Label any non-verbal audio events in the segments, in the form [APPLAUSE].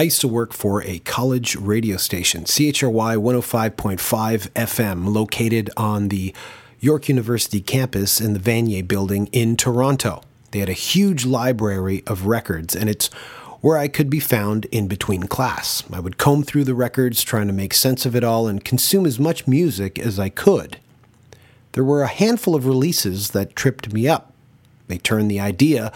I used to work for a college radio station, CHRY 105.5 FM, located on the York University campus in the Vanier building in Toronto. They had a huge library of records, and it's where I could be found in between class. I would comb through the records, trying to make sense of it all and consume as much music as I could. There were a handful of releases that tripped me up. They turned the idea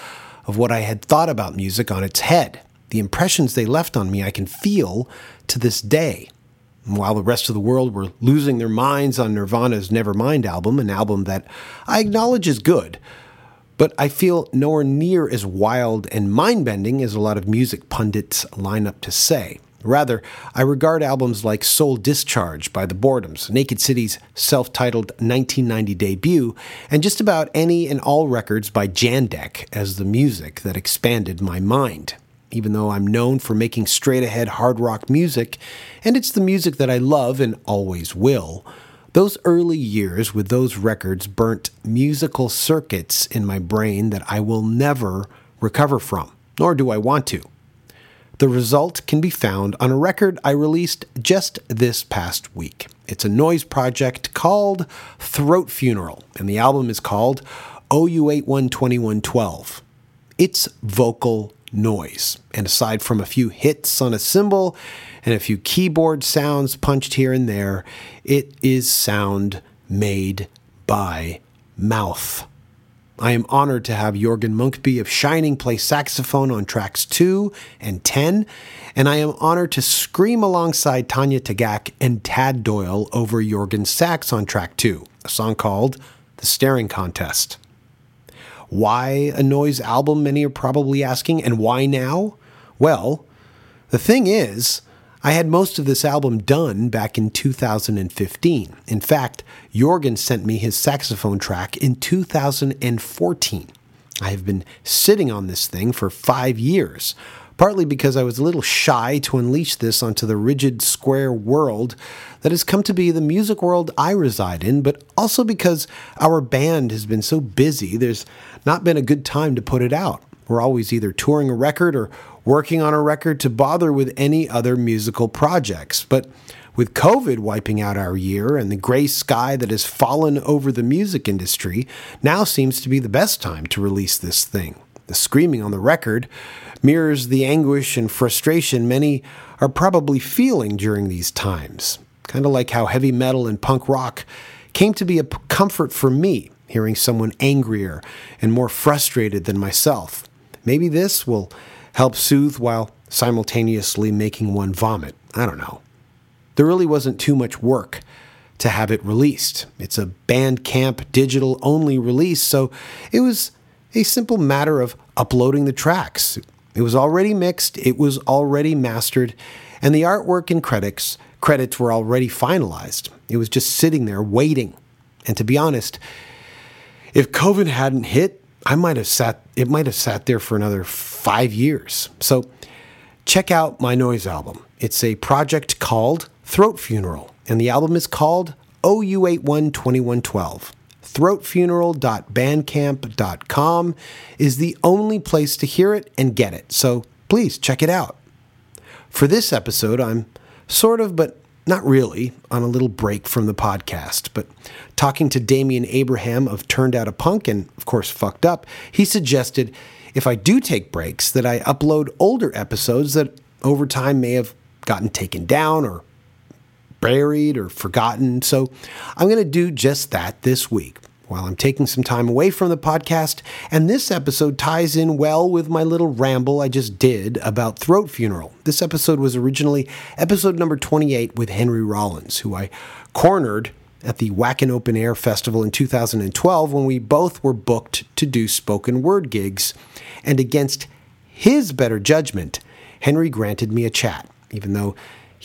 of what I had thought about music on its head. The impressions they left on me I can feel to this day. While the rest of the world were losing their minds on Nirvana's Nevermind album, an album that I acknowledge is good, but I feel nowhere near as wild and mind bending as a lot of music pundits line up to say. Rather, I regard albums like Soul Discharge by The Boredoms, Naked City's self titled 1990 debut, and just about any and all records by Jandek as the music that expanded my mind. Even though I'm known for making straight ahead hard rock music, and it's the music that I love and always will, those early years with those records burnt musical circuits in my brain that I will never recover from, nor do I want to. The result can be found on a record I released just this past week. It's a noise project called Throat Funeral, and the album is called OU812112. It's vocal noise, and aside from a few hits on a cymbal and a few keyboard sounds punched here and there, it is sound made by mouth. I am honored to have Jorgen Munkeby of Shining play saxophone on tracks 2 and 10, and I am honored to scream alongside Tanya Tagaq and Tad Doyle over Jorgen's sax on track 2, a song called The Staring Contest. Why a noise album, many are probably asking, and why now? Well, the thing is, I had most of this album done back in 2015. In fact, Jorgen sent me his saxophone track in 2014. I have been sitting on this thing for five years, partly because I was a little shy to unleash this onto the rigid square world that has come to be the music world I reside in, but also because our band has been so busy, there's not been a good time to put it out. We're always either touring a record or working on a record to bother with any other musical projects. But with COVID wiping out our year and the gray sky that has fallen over the music industry, now seems to be the best time to release this thing. The screaming on the record mirrors the anguish and frustration many are probably feeling during these times. Kind of like how heavy metal and punk rock came to be a comfort for me, hearing someone angrier and more frustrated than myself. Maybe this will help soothe while simultaneously making one vomit. I don't know. There really wasn't too much work to have it released. It's a Bandcamp digital only release, so it was a simple matter of uploading the tracks. It was already mixed, it was already mastered, and the artwork and credits credits were already finalized. It was just sitting there waiting. And to be honest, if COVID hadn't hit, I might have sat it might have sat there for another 5 years. So check out my noise album. It's a project called Throat Funeral and the album is called OU812112. Throatfuneral.bandcamp.com is the only place to hear it and get it. So please check it out. For this episode, I'm sort of, but not really, on a little break from the podcast, but talking to Damian Abraham of Turned Out a Punk and, of course, Fucked Up, he suggested if I do take breaks, that I upload older episodes that over time may have gotten taken down or buried or forgotten. So I'm going to do just that this week while I'm taking some time away from the podcast. And this episode ties in well with my little ramble I just did about Throat Funeral. This episode was originally episode number 28 with Henry Rollins, who I cornered at the Wacken Open Air Festival in 2012 when we both were booked to do spoken word gigs. And against his better judgment, Henry granted me a chat, even though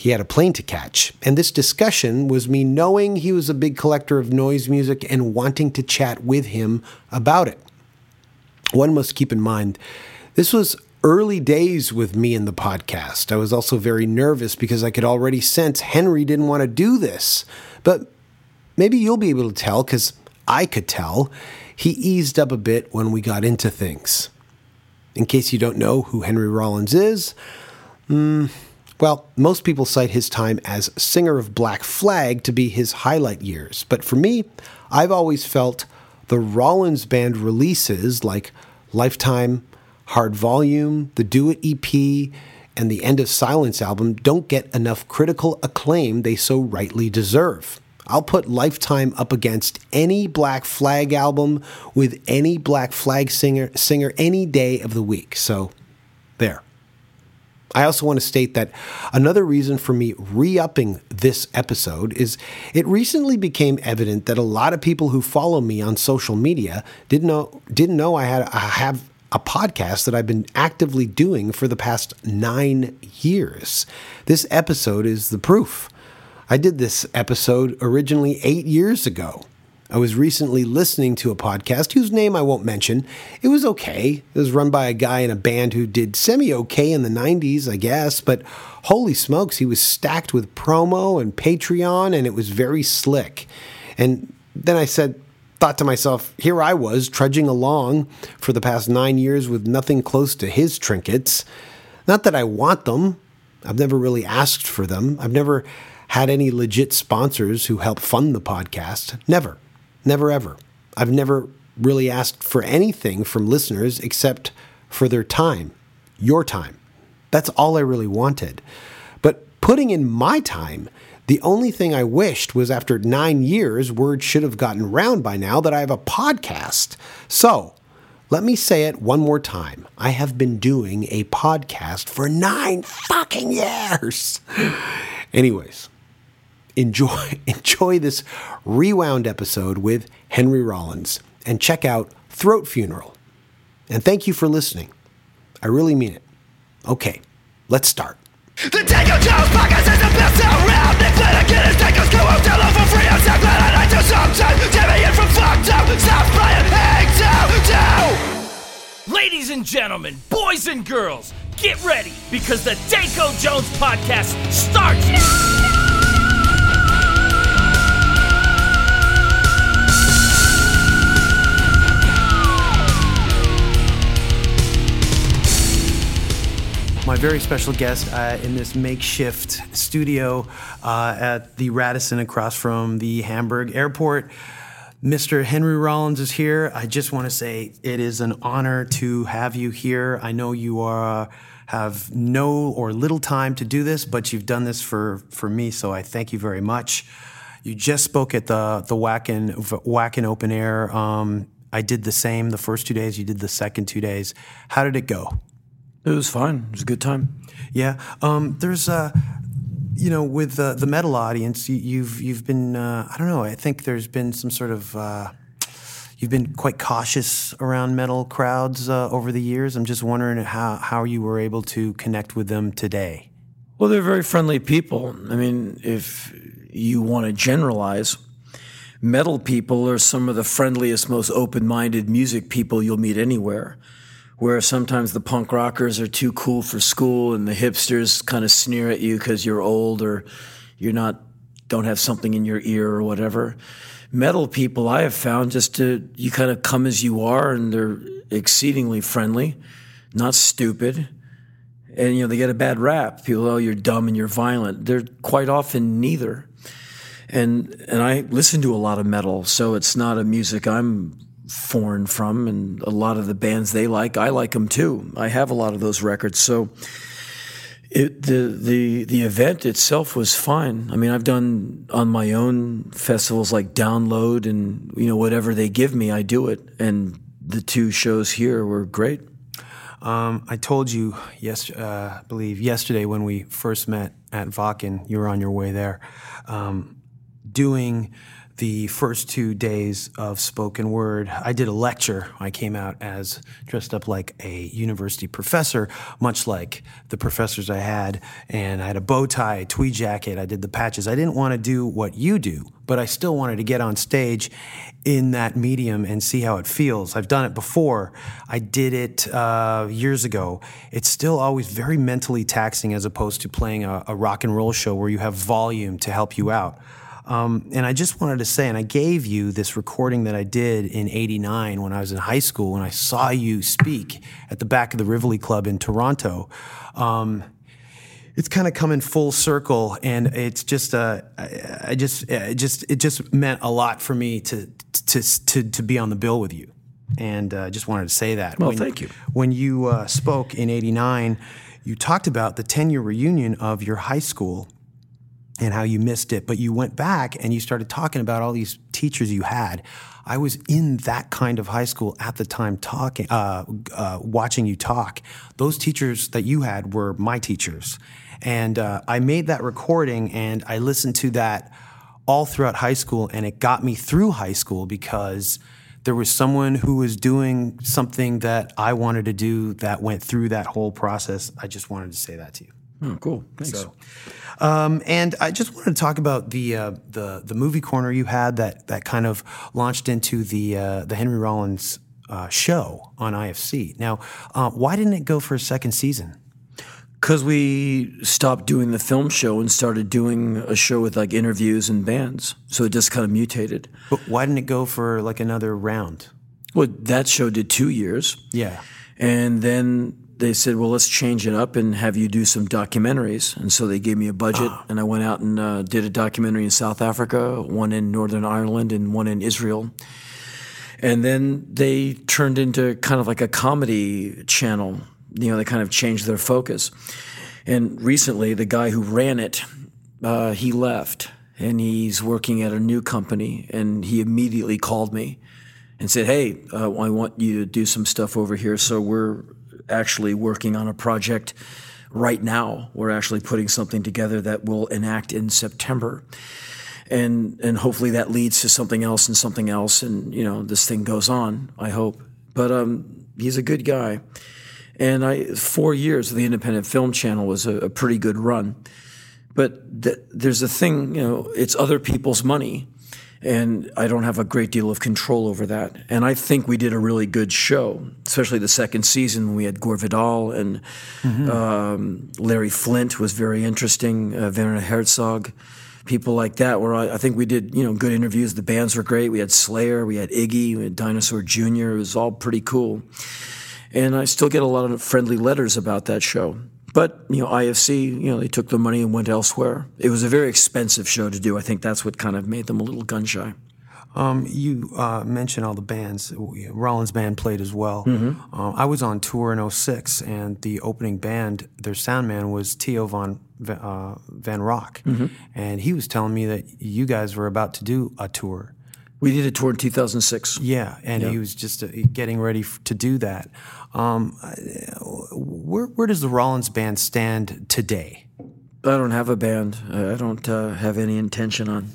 he had a plane to catch. And this discussion was me knowing he was a big collector of noise music and wanting to chat with him about it. One must keep in mind, this was early days with me in the podcast. I was also very nervous because I could already sense Henry didn't want to do this. But maybe you'll be able to tell because I could tell. He eased up a bit when we got into things. In case you don't know who Henry Rollins is, hmm, Well, most people cite his time as singer of Black Flag to be his highlight years, but for me, I've always felt the Rollins Band releases like Lifetime, Hard Volume, the Do It EP, and the End of Silence album don't get enough critical acclaim they so rightly deserve. I'll put Lifetime up against any Black Flag album with any Black Flag singer singer any day of the week. So there. I also want to state that another reason for me re upping this episode is it recently became evident that a lot of people who follow me on social media didn't know, didn't know I, had, I have a podcast that I've been actively doing for the past nine years. This episode is the proof. I did this episode originally eight years ago. I was recently listening to a podcast whose name I won't mention. It was okay. It was run by a guy in a band who did semi okay in the 90s, I guess, but holy smokes, he was stacked with promo and Patreon, and it was very slick. And then I said, thought to myself, here I was trudging along for the past nine years with nothing close to his trinkets. Not that I want them, I've never really asked for them. I've never had any legit sponsors who help fund the podcast. Never. Never ever. I've never really asked for anything from listeners except for their time, your time. That's all I really wanted. But putting in my time, the only thing I wished was after nine years, word should have gotten round by now that I have a podcast. So, let me say it one more time. I have been doing a podcast for nine fucking years. [LAUGHS] Anyways, enjoy [LAUGHS] enjoy this rewound episode with Henry Rollins and check out Throat Funeral. And thank you for listening. I really mean it. Okay, let's start. The Danko Jones podcast is the best around. Nick Flanagan is Danko's co-host. Hello for free. I'm so glad I like to sometimes. Jimmy in from fucked up. Stop playing hang down, Ladies and gentlemen, boys and girls, get ready because the Danko Jones podcast starts my very special guest uh, in this makeshift studio uh, at the Radisson across from the Hamburg airport. Mr. Henry Rollins is here. I just want to say it is an honor to have you here. I know you are have no or little time to do this, but you've done this for for me, so I thank you very much. You just spoke at the the Wacken Wacken Open Air. Um, I did the same the first two days. You did the second two days. How did it go? It was fine. It was a good time. Yeah. Um, there's, uh, you know, with uh, the metal audience, you, you've you've been, uh, I don't know. I think there's been some sort of, uh, you've been quite cautious around metal crowds uh, over the years. I'm just wondering how how you were able to connect with them today. Well, they're very friendly people. I mean, if you want to generalize, metal people are some of the friendliest, most open minded music people you'll meet anywhere. Where sometimes the punk rockers are too cool for school and the hipsters kind of sneer at you because you're old or you're not, don't have something in your ear or whatever. Metal people, I have found just to, you kind of come as you are and they're exceedingly friendly, not stupid and you know they get a bad rap. People, oh, you're dumb and you're violent. They're quite often neither. And and I listen to a lot of metal, so it's not a music I'm foreign from. And a lot of the bands they like, I like them too. I have a lot of those records, so. It, the the the event itself was fine. I mean, I've done on my own festivals like Download and you know whatever they give me, I do it. And the two shows here were great. Um, I told you, yes, uh, I believe yesterday when we first met at Wacken, you were on your way there, um, doing the first two days of spoken word. I did a lecture. I came out as dressed up like a university professor, much like the professors I had, and I had a bow tie, a tweed jacket. I did the patches. I didn't want to do what you do, but I still wanted to get on stage in that medium and see how it feels. I've done it before. I did it uh, years ago. It's still always very mentally taxing as opposed to playing a, a rock and roll show where you have volume to help you out. Um, and I just wanted to say, and I gave you this recording that I did in 89 when I was in high school and I saw you speak at the back of the Rivoli Club in Toronto. Um, it's kind of coming full circle, and it's just uh, I, I just it just it just meant a lot for me to to to to be on the bill with you, and uh, just wanted to say that. Well, When- thank you. When you uh, spoke in '89, you talked about the 10 year reunion of your high school and how you missed it, but you went back and you started talking about all these teachers you had. I was in that kind of high school at the time, talking, uh, uh, watching you talk. Those teachers that you had were my teachers, and uh, I made that recording and I listened to that all throughout high school, and it got me through high school because there was someone who was doing something that I wanted to do that went through that whole process. I just wanted to say that to you. Oh, cool. Thanks. So, um, and I just wanted to talk about the uh, the the movie corner you had that that kind of launched into the uh, the Henry Rollins uh, show on IFC. Now, uh, why didn't it go for a second season? Because we stopped doing the film show and started doing a show with like interviews and bands. So it just kind of mutated. But why didn't it go for like another round? Well, that show did two years. Yeah. And then they said, well, let's change it up and have you do some documentaries. And so they gave me a budget, and I went out and uh, did a documentary in South Africa, one in Northern Ireland, and one in Israel. And then they turned into kind of like a comedy channel. You know, they kind of changed their focus. And recently, the guy who ran it, uh, he left, and he's working at a new company. And he immediately called me and said, "Hey, uh, I want you to do some stuff over here." So we're actually working on a project right now. We're actually putting something together that will enact in September, and and hopefully that leads to something else and something else, and you know this thing goes on. I hope, but um, he's a good guy, and I four years of the Independent Film Channel was a, a pretty good run. But th- there's a thing, you know, it's other people's money and I don't have a great deal of control over that. And I think we did a really good show, especially the second season when we had Gore Vidal and um, Larry Flynt was very interesting, uh, Werner Herzog, people like that. Where I, I think we did, you know, good interviews. The bands were great. We had Slayer, we had Iggy, we had Dinosaur Jr. It was all pretty cool. And I still get a lot of friendly letters about that show. But you know, IFC, you know, they took the money and went elsewhere. It was a very expensive show to do. I think that's what kind of made them a little gun shy. Um, you uh, mentioned all the bands. Rollins band played as well. Mm-hmm. Uh, I was on tour in 06, and the opening band, their sound man was Theo Von uh, Van Rock, Mm-hmm. and he was telling me that you guys were about to do a tour. We did a tour in 2006. Yeah, and he was just uh, getting ready f- to do that. Um, where, where does the Rollins band stand today? I don't have a band. I I don't uh, have any intention on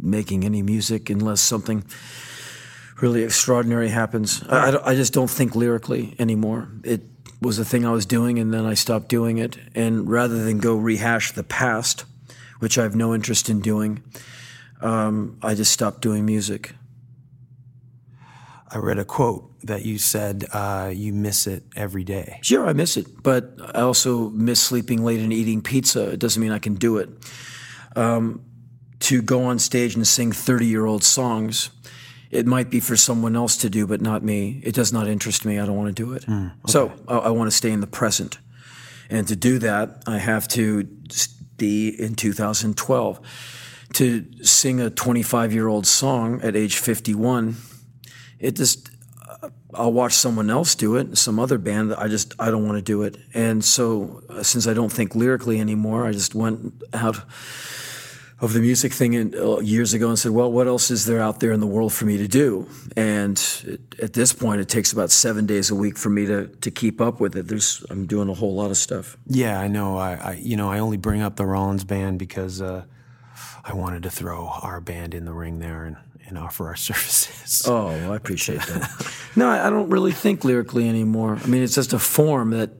making any music unless something really extraordinary happens. I, I I just don't think lyrically anymore. It was a thing I was doing, and then I stopped doing it. And rather than go rehash the past, which I have no interest in doing, um, I just stopped doing music. I read a quote that you said uh, you miss it every day. Sure, I miss it, but I also miss sleeping late and eating pizza. It doesn't mean I can do it. Um, to go on stage and sing 30 year old songs, it might be for someone else to do, but not me. It does not interest me. I don't want to do it. So I, I want to stay in the present. And to do that, I have to be in 2012. To sing a 25 year old song at age 51, it just I'll watch someone else do it, some other band. I just I don't want to do it, and so uh, since I don't think lyrically anymore, I just went out of the music thing in, uh, years ago and said, well, what else is there out there in the world for me to do? And it, at this point, it takes about seven days a week for me to to keep up with it. There's I'm doing a whole lot of stuff. Yeah, I know. I, I you know I only bring up the Rollins band because uh, I wanted to throw our band in the ring there and, and offer our [LAUGHS] services. Oh, I appreciate that. [LAUGHS] no, I don't really think lyrically anymore. I mean, it's just a form that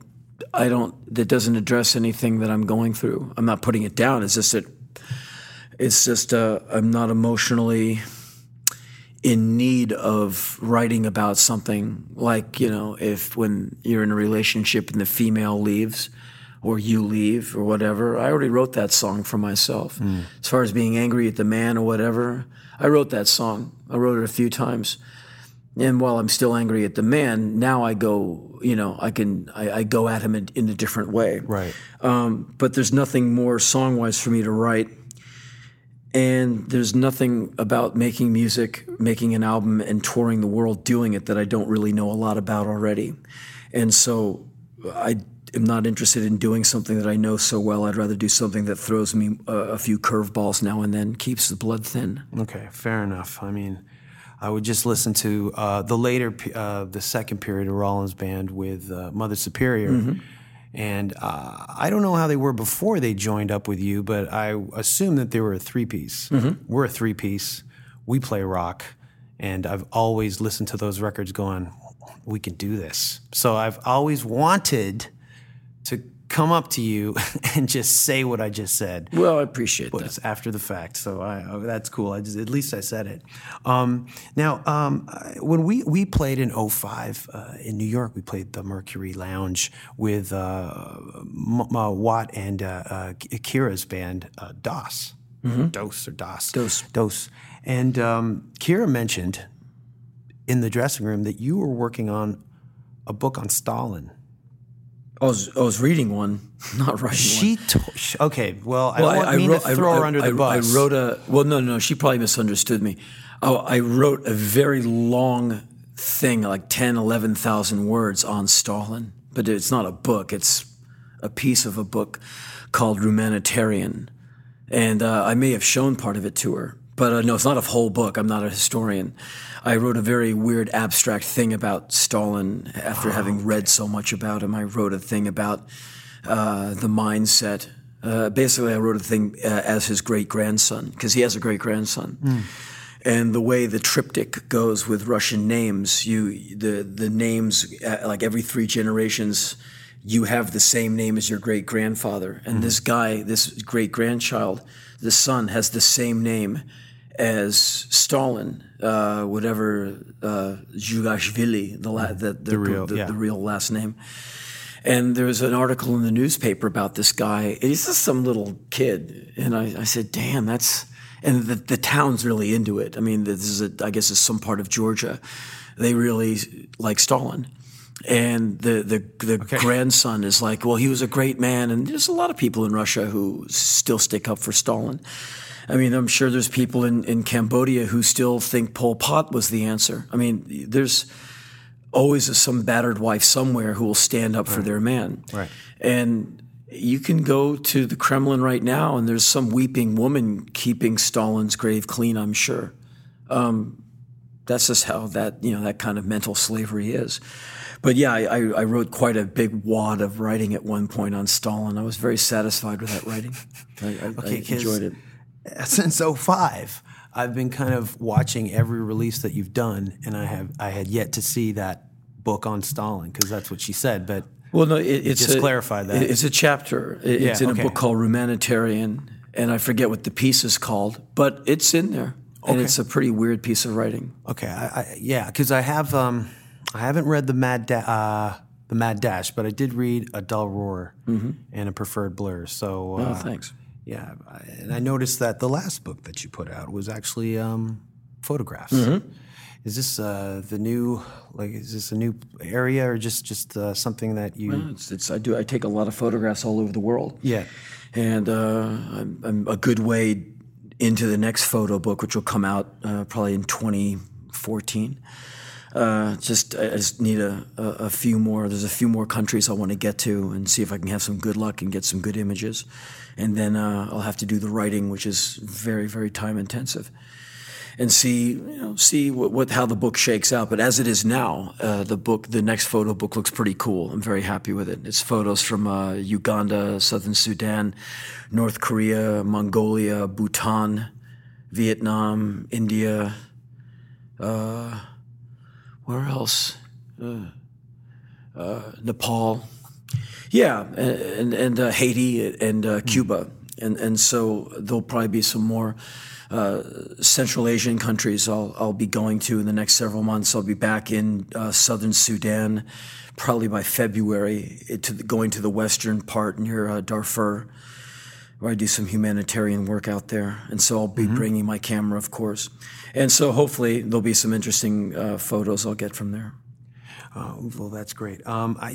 I don't that doesn't address anything that I'm going through. I'm not putting it down. It's just that it's just uh, I'm not emotionally in need of writing about something like you know if when you're in a relationship and the female leaves or you leave or whatever i already wrote that song for myself as far as being angry at the man or whatever i wrote that song i wrote it a few times And while I'm still angry at the man, now I go, you know, I can, I, I go at him in, in a different way. Right. Um, but there's nothing more song wise for me to write. And there's nothing about making music, making an album, and touring the world doing it that I don't really know a lot about already. And so I am not interested in doing something that I know so well. I'd rather do something that throws me a, a few curveballs now and then, keeps the blood thin. Okay, fair enough. I mean, I would just listen to uh, the later, uh, the second period of Rollins band with uh, Mother Superior. And uh, I don't know how they were before they joined up with you, but I assume that they were a three piece. We're a three piece. We play rock. And I've always listened to those records going, we can do this. So I've always wanted to come up to you [LAUGHS] and just say what I just said Well, I appreciate but that. it's after the fact. So I, oh, that's cool. I just, at least I said it. Um, now, um, when we, we played in 05 uh, in New York, we played the Mercury Lounge with uh, M- uh, Watt and uh, uh, Kira's band, uh, DOS. Dose or DOS. Dose. Dose. And um, Kira mentioned in the dressing room that you were working on a book on Stalin. I was, I was reading one, [LAUGHS] not writing one. She to- sh- okay. Well, I Well, don't want mean wrote, to throw her I- under I- the bus. I wrote a well, no, no, she probably misunderstood me. I, I wrote a very long thing, like 10, 11,000 words on Stalin, but it's not a book. It's a piece of a book called Humanitarian, and uh, I may have shown part of it to her, but uh, no, it's not a whole book. I'm not a historian. I wrote a very weird abstract thing about Stalin after having read so much about him. I wrote a thing about uh, the mindset. Uh, basically, I wrote a thing uh, as his great grandson because he has a great grandson. And the way the triptych goes with Russian names, you the the names uh, like every three generations, you have the same name as your great grandfather. And this guy, this great grandchild, the son has the same name as Stalin, uh, whatever uh, Zhugashvili, the, la- the, the, real- the, yeah. the real last name. And there was an article in the newspaper about this guy. He's just some little kid. And I, I said, damn, that's, and the, the town's really into it. I mean, this is, a, I guess it's some part of Georgia. They really like Stalin. And the, the, the grandson is like, well, he was a great man. And there's a lot of people in Russia who still stick up for Stalin. I mean, I'm sure there's people in, in Cambodia who still think Pol Pot was the answer. I mean, there's, always some battered wife somewhere who will stand up for their man. Right. And you can go to the Kremlin right now, and there's some weeping woman keeping Stalin's grave clean. I'm sure. Um, that's just how that you know that kind of mental slavery is. But yeah, I, I, wrote quite a big wad of writing at one point on Stalin. I was very satisfied with that writing. [LAUGHS] I, I, Okay, I enjoyed it. Since 05 i've been kind of watching every release that you've done and i have i had yet to see that book on stalin because that's what she said but Well, no, it, it's just a, clarify that. It's a chapter. It- Yeah, it's in okay. a book called Humanitarian, and I forget what the piece is called, but it's in there, and Okay. it's a pretty weird piece of writing. okay I, I, yeah because i have um i haven't read the mad da- uh the mad dash but i did read a dull roar and a preferred blur so uh, Mm-hmm. Oh, thanks. Yeah and i noticed that the last book that you put out was actually um photographs Mm-hmm. Is this uh, the new like? Is this a new area or just just uh, something that you? It's, it's, I do. I take a lot of photographs all over the world. Yeah. and uh, I'm, I'm a good way into the next photo book, which will come out uh, probably in 2014. Uh, just I just need a, a, a few more. There's a few more countries I want to get to and see if I can have some good luck and get some good images, and then uh, I'll have to do the writing, which is very very time intensive, and see you know see what, what how the book shakes out. But as it is now, uh, the book the next photo book looks pretty cool. I'm very happy with it. It's photos from uh, Uganda, Southern Sudan, North Korea, Mongolia, Bhutan, Vietnam, India. Where else? Uh, uh, Nepal. Yeah, and and uh, Haiti and uh, Cuba, and and so there'll probably be some more uh, Central Asian countries I'll I'll be going to in the next several months. I'll be back in uh, Southern Sudan, probably by February, to the, going to the western part near uh, Darfur, where I do some humanitarian work out there, and so I'll be bringing my camera, of course, and so hopefully there'll be some interesting uh, photos I'll get from there. Oh, well, that's great. Um, I,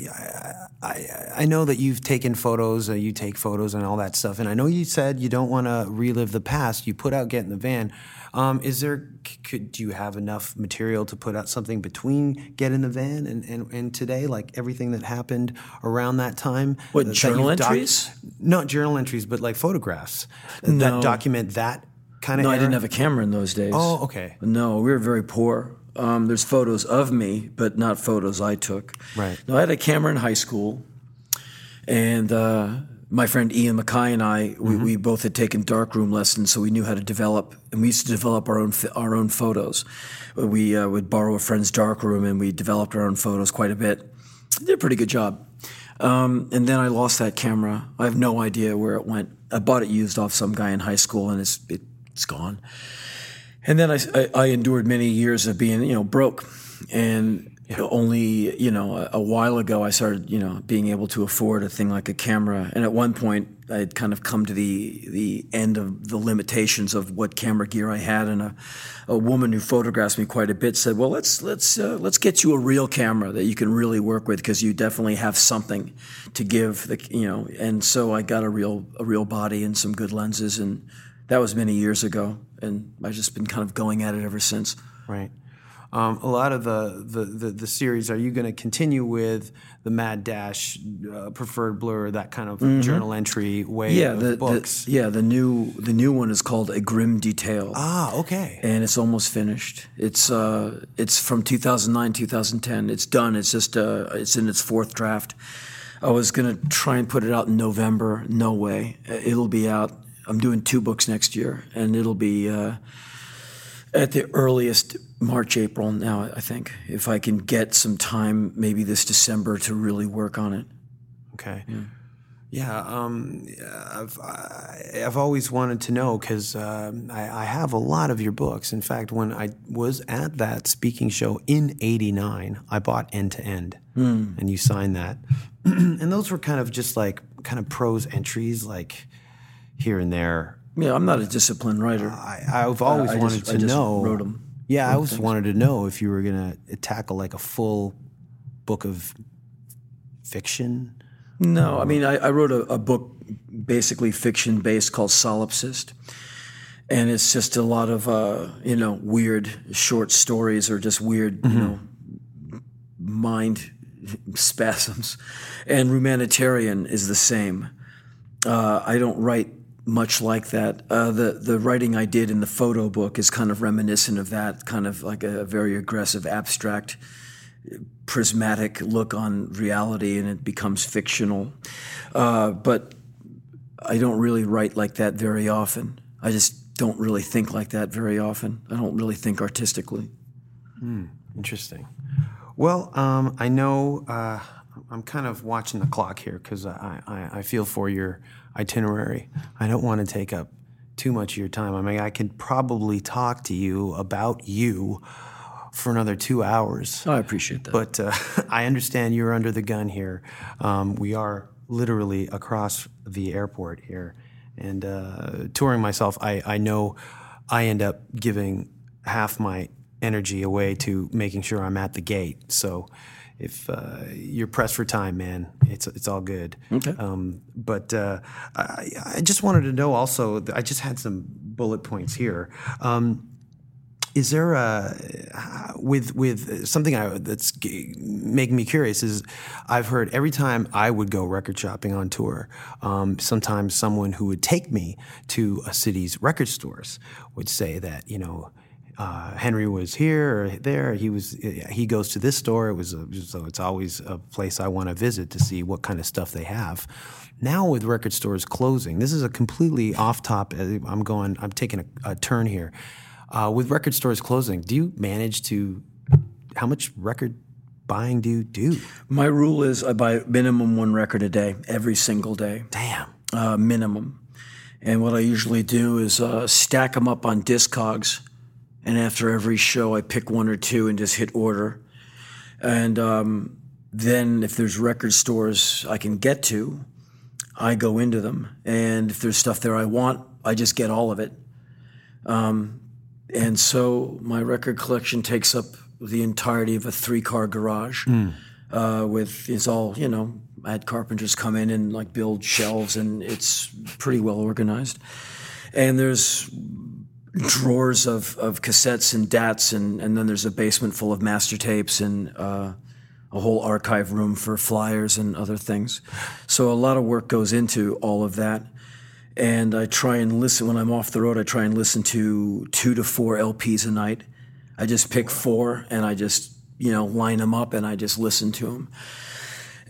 I, I, I know that you've taken photos, uh, you take photos and all that stuff, and I know you said you don't want to relive the past. You put out Get in the Van. Um, is there, could, do you have enough material to put out something between Get in the Van and, and, and today, like everything that happened around that time? What, that journal doc- entries? Not journal entries, but like photographs No. that document that kind of No, I didn't have a camera in those days. Oh, okay. No, we were very poor. Um, there's photos of me, but not photos I took. Right. Now, I had a camera in high school, and uh, my friend Ian MacKaye and I, we, we both had taken darkroom lessons, so we knew how to develop, and we used to develop our own our own photos. We uh, would borrow a friend's darkroom, and we developed our own photos quite a bit. Did a pretty good job. Um, and then I lost that camera. I have no idea where it went. I bought it used off some guy in high school, and it's it, it's gone. And then I, I, I endured many years of being, you know, broke. And only, you know, a, a while ago I started, you know, being able to afford a thing like a camera. And at one point I had kind of come to the the end of the limitations of what camera gear I had. And a, a woman who photographs me quite a bit said, "Well, let's let's uh, let's get you a real camera that you can really work with because you definitely have something to give." The, you know, and so I got a real a real body and some good lenses and that was many years ago, and I've just been kind of going at it ever since. Right. Um, a lot of the, the, the, the series, are you going to continue with the Mad Dash, uh, Preferred Blur, that kind of journal entry way Mm-hmm. Yeah, of the, books? the yeah the new the new one is called A Grim Detail, ah, okay. and it's almost finished. It's uh it's from 2009 2010. It's done. It's just uh it's in its fourth draft. I was gonna try and put it out in November. No way. It'll be out. I'm doing two books next year, and it'll be. Uh, at the earliest March, April now, I think. If I can get some time, maybe this December, to really work on it. Okay. Yeah, um, I've I've always wanted to know because um, I, I have a lot of your books. In fact, when I was at that speaking show in '89, I bought End to End, and you signed that, [CLEARS THROAT] and those were kind of just like kind of prose entries, like here and there. Yeah, I'm not a disciplined writer. I, I've always I wanted to I just know. wrote 'em. Yeah, I always wanted to know if you were gonna tackle like a full book of fiction. No, I mean, I, I wrote a, a book, basically fiction based, called Solipsist. And it's just a lot of, uh, you know, weird short stories or just weird, you know, mind spasms. And Humanitarian is the same. Uh, I don't write much like that. Uh, the the writing I did in the photo book is kind of reminiscent of that, kind of like a very aggressive, abstract, prismatic look on reality, and it becomes fictional. Uh, but I don't really write like that very often. I just don't really think like that very often. I don't really think artistically. Interesting. Well, um, I know uh, I'm kind of watching the clock here because I, I, I feel for your itinerary. I don't want to take up too much of your time. I mean, I could probably talk to you about you for another two hours. Oh, I appreciate that. But uh, [LAUGHS] I understand you're under the gun here. Um, we are literally across the airport here. And uh, touring myself, I, I know I end up giving half my energy away to making sure I'm at the gate. So if uh, you're pressed for time, man, it's, it's all good. Okay. Um, but uh, I, I just wanted to know also, I just had some bullet points here. Um, is there a with with something I, that's g- making me curious is I've heard every time I would go record shopping on tour, um, sometimes someone who would take me to a city's record stores would say that you know. Uh, Henry was here or there. He was. He goes to this store. It was a, so. It's always a place I want to visit to see what kind of stuff they have. Now with record stores closing, this is a completely off top. I'm going. I'm taking a, a turn here. Uh, with record stores closing, do you manage to? How much record buying do you do? My rule is I buy minimum one record a day, every single day. Damn. uh, minimum. And what I usually do is uh, stack them up on Discogs, and after every show, I pick one or two and just hit order. And um, then, if there's record stores I can get to, I go into them. And if there's stuff there I want, I just get all of it. Um, and so my record collection takes up the entirety of a three car garage uh, with, it's all, you know, I had carpenters come in and like build shelves, and it's pretty well organized. And there's drawers of, of cassettes and DATs, and, and then there's a basement full of master tapes and uh, a whole archive room for flyers and other things. So a lot of work goes into all of that. And I try and listen when I'm off the road. I try and listen to two to four LPs a night. I just pick four and I just you know line them up and I just listen to them.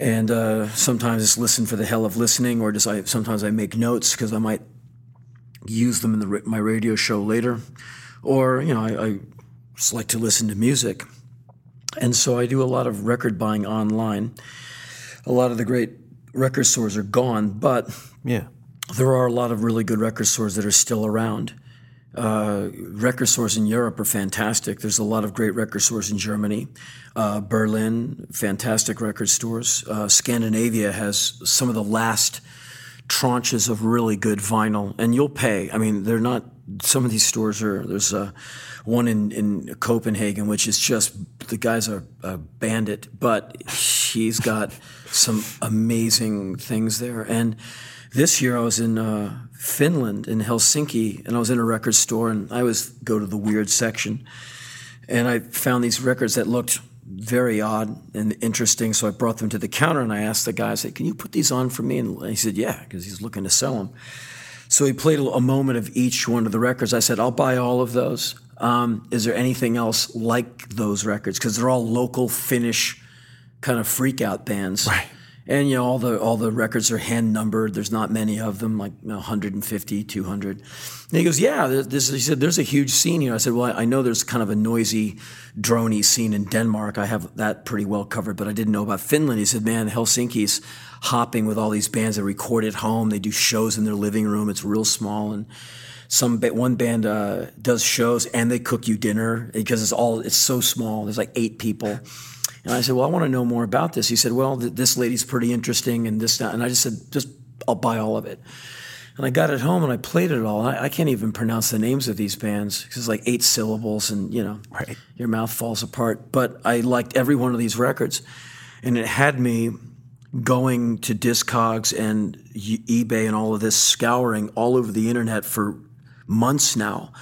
And uh, sometimes it's listen for the hell of listening, or just I sometimes I make notes because I might use them in the, my radio show later, or you know I, I just like to listen to music, and so I do a lot of record buying online. A lot of the great record stores are gone, but Yeah. there are a lot of really good record stores that are still around. Uh, record stores in Europe are fantastic. There's a lot of great record stores in Germany, uh, Berlin, fantastic record stores. Uh, Scandinavia has some of the last tranches of really good vinyl, and you'll pay. I mean, they're not. Some of these stores are. There's a one in in Copenhagen, which is just the guy's a, a bandit, but he's got some amazing things there. And this year I was in uh, Finland in Helsinki, and I was in a record store, and I always go to the weird section, and I found these records that looked very odd and interesting. So I brought them to the counter, and I asked the guy, I said, "Can you put these on for me?" And he said, "Yeah," because he's looking to sell them. So he played a, moment of each one of the records. I said, "I'll buy all of those. Um, is there anything else like those records? Because they're all local Finnish kind of freak out bands." Right. And you know all the all the records are hand numbered. There's not many of them, like you know, 150, 200. And he goes, "Yeah." This, he said, "There's a huge scene here." I said, "Well, I, know there's kind of a noisy, drony scene in Denmark. I have that pretty well covered, but I didn't know about Finland." He said, "Man, Helsinki's hopping with all these bands that record at home. They do shows in their living room. It's real small and." Some one band uh, does shows and they cook you dinner because it's all it's so small. There's like eight people, and I said, "Well, I want to know more about this." He said, "Well, th- this lady's pretty interesting, and this. And I just said, "Just I'll buy all of it." And I got it home and I played it all. I, I can't even pronounce the names of these bands because it's like eight syllables, and you know, Right. your mouth falls apart. But I liked every one of these records, and it had me going to Discogs and eBay and all of this, scouring all over the internet for months now.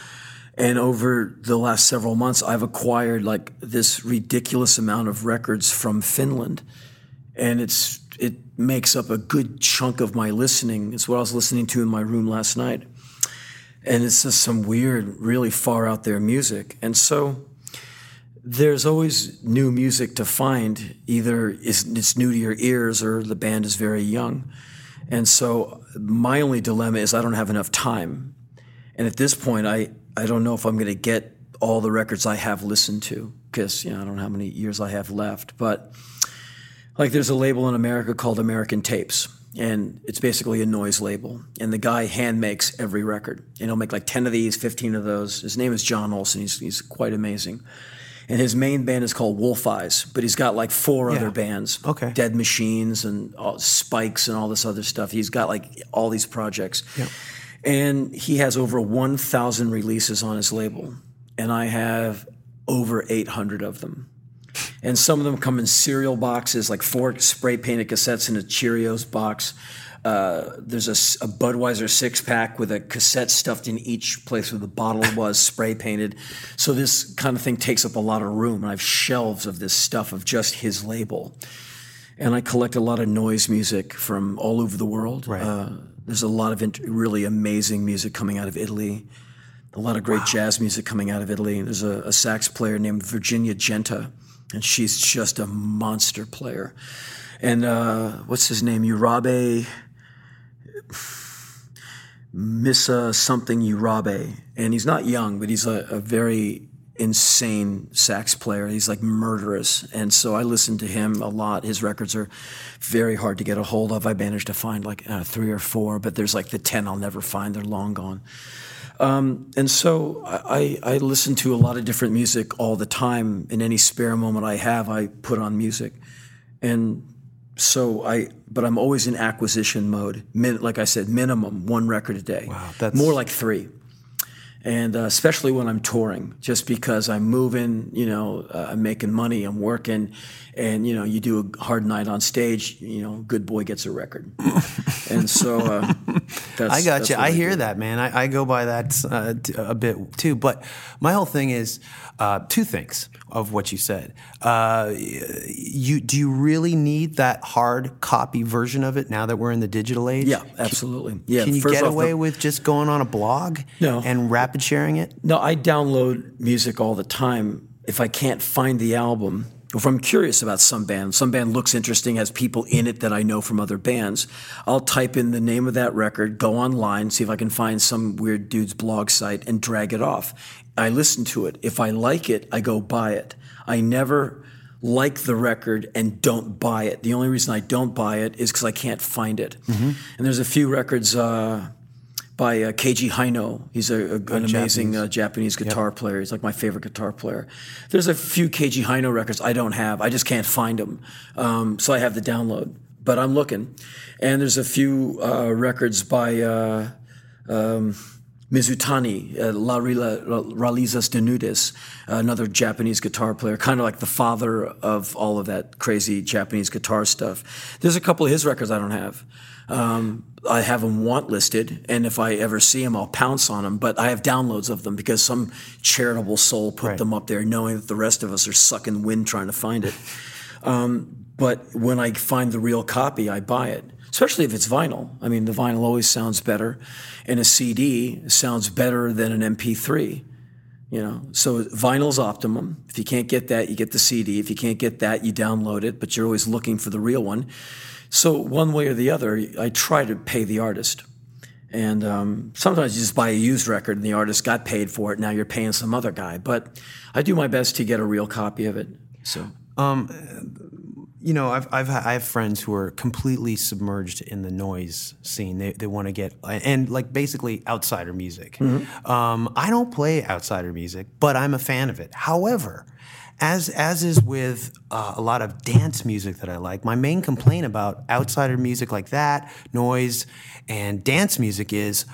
And over the last several months, I've acquired like this ridiculous amount of records from Finland. And it's it makes up a good chunk of my listening. It's what I was listening to in my room last night. And it's just some weird, really far out there music. And so there's always new music to find. Either it's, new to your ears or the band is very young. And so my only dilemma is I don't have enough time. And at this point, I, I don't know if I'm going to get all the records I have listened to because you know I don't know how many years I have left. But like there's a label in America called American Tapes, and it's basically a noise label. And the guy hand makes every record, and he'll make like ten of these, fifteen of those. His name is John Olson. He's he's quite amazing. And his main band is called Wolf Eyes, but he's got like four other bands. Okay. Dead Machines and all, Spikes and all this other stuff. He's got like all these projects. And he has over 1,000 releases on his label. And I have over 800 of them. And some of them come in cereal boxes, like four spray painted cassettes in a Cheerios box. Uh, there's a Budweiser six pack with a cassette stuffed in each place where the bottle was spray painted. So this kind of thing takes up a lot of room. And I have shelves of this stuff of just his label. And I collect a lot of noise music from all over the world. Right. Uh, there's a lot of int- really amazing music coming out of Italy. A lot of great jazz music coming out of Italy. There's a, a sax player named Virginia Genta, and she's just a monster player. And uh, what's his name? Urabe, Missa something Urabe. And he's not young, but he's a, a very insane sax player. He's like murderous. And so I listen to him a lot. His records are very hard to get a hold of. I managed to find like uh, three or four, but there's like the 10 I'll never find. They're long gone. Um, and so I, I listen to a lot of different music all the time. In any spare moment I have, I put on music. And so I, but I'm always in acquisition mode. Min, like I said, minimum one record a day. Wow, that's- more like three. And uh, especially when I'm touring, just because I'm moving, you know, uh, I'm making money, I'm working, and you know, you do a hard night on stage, you know, good boy gets a record. [LAUGHS] and so uh, that's, I got you. what I hear do. that, man. I, I go by that uh, t- a bit too. But my whole thing is uh, two things of what you said. Uh, you do you really need that hard copy version of it now that we're in the digital age? Yeah, absolutely. Yeah, Can you get away the- with just going on a blog No. and sharing it? No, I download music all the time. If I can't find the album, or if I'm curious about some band, some band looks interesting, has people in it that I know from other bands, I'll type in the name of that record, go online, see if I can find some weird dude's blog site, and drag it off. I listen to it. If I like it, I go buy it. I never like the record and don't buy it. The only reason I don't buy it is because I can't find it. And there's a few records. Uh, by uh, Keiji Haino. He's a, a- an amazing Japanese. uh, Japanese guitar player. He's like my favorite guitar player. There's a few Keiji Haino records I don't have. I just can't find them. Um, so I have the download, but I'm looking. And there's a few uh, records by uh, um, Mizutani, uh, La Rila- Rallizes Dénudés, another Japanese guitar player, kind of like the father of all of that crazy Japanese guitar stuff. There's a couple of his records I don't have. Um, I have them want listed, and if I ever see them, I'll pounce on them. But I have downloads of them because some charitable soul put Right. them up there, knowing that the rest of us are sucking wind trying to find it. Um, but when I find the real copy, I buy it, especially if it's vinyl. I mean, the vinyl always sounds better, and a CD sounds better than an MP3. You know, so vinyl's optimum. If you can't get that, you get the CD. If you can't get that, you download it. But you're always looking for the real one. So one way or the other, I try to pay the artist. And um, sometimes you just buy a used record and the artist got paid for it. Now you're paying some other guy. But I do my best to get a real copy of it. So you know, I've, I've I have friends who are completely submerged in the noise scene. They, they want to get and like basically outsider music. Um, I don't play outsider music, but I'm a fan of it. However, as as is with uh, a lot of dance music that I like, my main complaint about outsider music like that, noise, and dance music is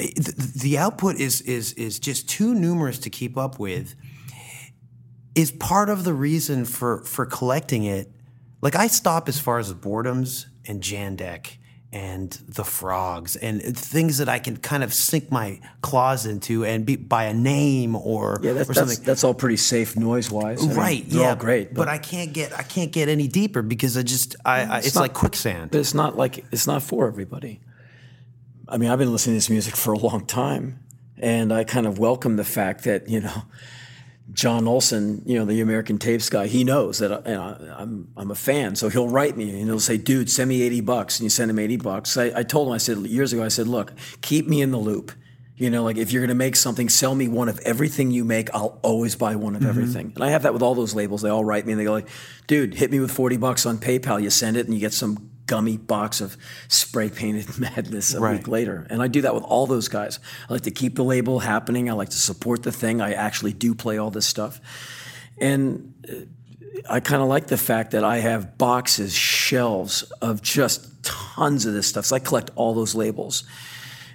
eh, the, the output is is is just too numerous to keep up with is part of the reason for for collecting it. Like I stop as far as the Boredoms and Jandek and the frogs and things that I can kind of sink my claws into and be by a name or yeah, that's, or that's, something. that's all pretty safe noise wise. right, They're yeah, great. But, I can't get I can't get any deeper because I just I, I it's, not- like quicksand. But it's not like it's not for everybody. I mean, I've been listening to this music for a long time, and I kind of welcome the fact that you know, John Olson, you know, the American Tapes guy, he knows that uh, I, you know, I'm I'm a fan, so he'll write me and he'll say, "Dude, send me eighty bucks," and you send him eighty bucks. I, I told him, I said years ago, I said, "Look, keep me in the loop." You know, like if you're going to make something, sell me one of everything you make. I'll always buy one of mm-hmm. everything. And I have that with all those labels. They all write me and they go like, "Dude, hit me with 40 bucks on PayPal." You send it and you get some gummy box of spray painted [LAUGHS] madness a Right. week later. And I do that with all those guys. I like to keep the label happening. I like to support the thing. I actually do play all this stuff. And uh, I kind of like the fact that I have boxes, shelves of just tons of this stuff. So I collect all those labels,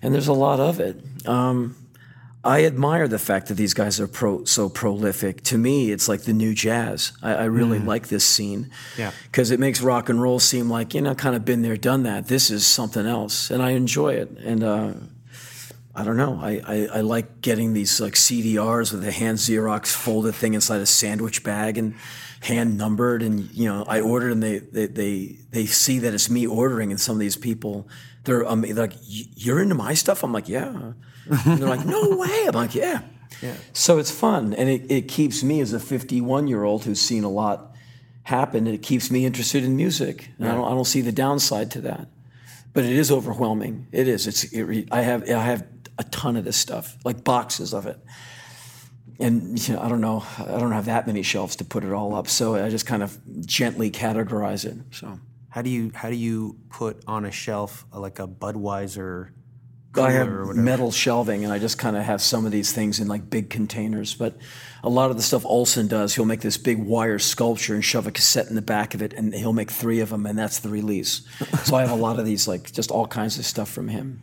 and there's a lot of it. Um, I admire the fact that these guys are pro, so prolific. To me, it's like the new jazz. I, I really like this scene Yeah. because it makes rock and roll seem like you know, kind of been there, done that. This is something else, and I enjoy it. And uh, I don't know. I, I, I like getting these like CDRs with a hand Xerox folded thing inside a sandwich bag and hand numbered. And you know, I ordered and they they they, they see that it's me ordering, and some of these people they're, um, they're like, "You're into my stuff?" I'm like, "Yeah." And they're like, "No way!" I'm like, "Yeah." So it's fun, and it, it keeps me as a 51 year old who's seen a lot happen. It keeps me interested in music, and I don't I don't see the downside to that but it is overwhelming. It is. It's. It, I have. I have a ton of this stuff, like boxes of it, and you know, I don't know. I don't have that many shelves to put it all up, so I just kind of gently categorize it. So How do you how do you put on a shelf like a Budweiser I have metal shelving, and I just kind of have some of these things in like big containers. But a lot of the stuff Olson does, he'll make this big wire sculpture and shove a cassette in the back of it, and he'll make three of them, and that's the release. [LAUGHS] so I have a lot of these, like just all kinds of stuff from him.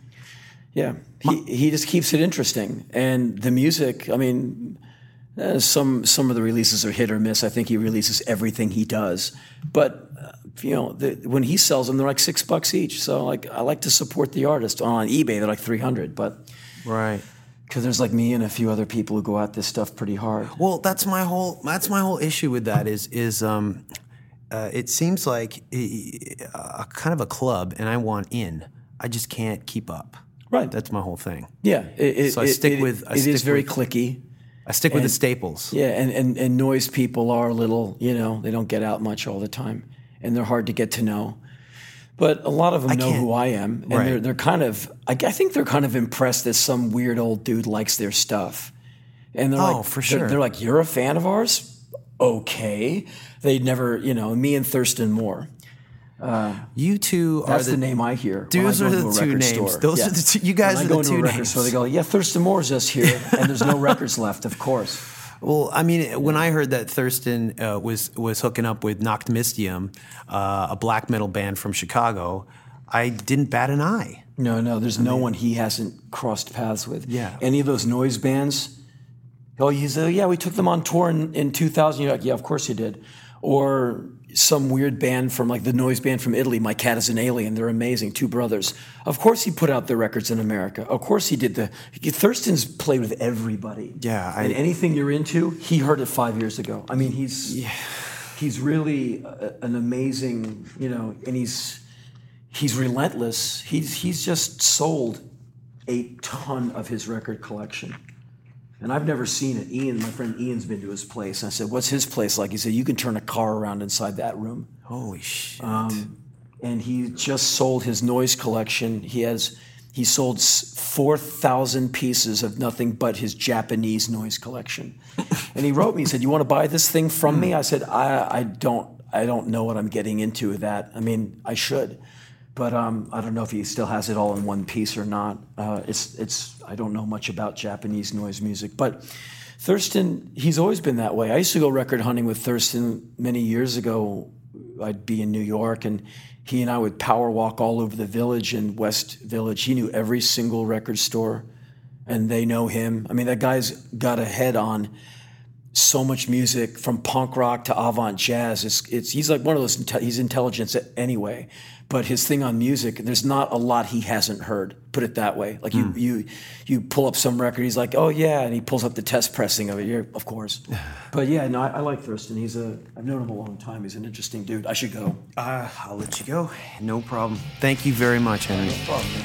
Yeah, he he just keeps it interesting, and the music. I mean, uh, some some of the releases are hit or miss. I think he releases everything he does, but you know, the, when he sells them, they're like six bucks each. So like, I like to support the artist. On eBay, they're like three hundred, but Right. because there's like me and a few other people who go at this stuff pretty hard. Well, that's my whole that's my whole issue with that is is um, uh, it seems like a, a kind of a club, and I want in. I just can't keep up. Right. That's my whole thing. Yeah, it, it, So I stick it- with- I it is stick very with- clicky. I stick with the staples. Yeah, and, and, and noise people are a little, you know, they don't get out much all the time, and they're hard to get to know. But a lot of them know who I am, and Right. they're they're kind of, I, I think they're kind of impressed that some weird old dude likes their stuff, and they're Oh, like, for they're- sure. they're, like, you're a fan of ours, okay? They'd never, you know, me and Thurston Moore. Uh, you two are That's the, the, name I hear. I Those are the two names. store. Those are the two- you guys when are I go the two record names. store, they go, "Yeah, Thurston Moore's just here, and there's no [LAUGHS] records left." Of course. Well, I mean, when I heard that Thurston uh, was was hooking up with Nachtmystium, uh, a black metal band from Chicago, I didn't bat an eye. No, no, there's no one he hasn't crossed paths with. Yeah. Any of those noise bands? Oh, he's uh, yeah, we took them on tour in, in 2000. You're like, yeah, of course you did. Or some weird band from like the noise band from Italy, My Cat is an Alien. They're amazing, two brothers. Of course he put out their records in America. Of course he did the. Thurston's played with everybody. Yeah, I- and anything you're into, he heard it five years ago. I mean, he's he's really a, an amazing, you know, and he's he's relentless. He's he's just sold a ton of his record collection. And I've never seen it. Ian, my friend Ian's been to his place. And I said, What's his place like? He said, You can turn a car around inside that room. Holy shit! Um, and he just sold his noise collection. He has he sold 4,000 pieces of nothing but his Japanese noise collection. [LAUGHS] and he wrote me, he said, You want to buy this thing from me? Hmm. I said, I, I don't I don't know what I'm getting into with that. I mean, I should. But um, I don't know if he still has it all in one piece or not. Uh, it's, it's, I don't know much about Japanese noise music. But Thurston, he's always been that way. I used to go record hunting with Thurston many years ago. I'd be in New York, and he and I would power walk all over the village in West Village. He knew every single record store, and they know him. I mean, that guy's got a head on so much music from punk rock to avant jazz. It's, it's he's like one of those. He's intelligent anyway, but his thing on music, there's not a lot he hasn't heard. Put it that way. Like you, you, you pull up some record, he's like, oh yeah, and he pulls up the test pressing of it. You're, of course, [SIGHS] but yeah, no, I, I like Thurston. He's a. I've known him a long time. He's an interesting dude. I should go. Uh, I'll let you go. No problem. Thank you very much, Henry. Walking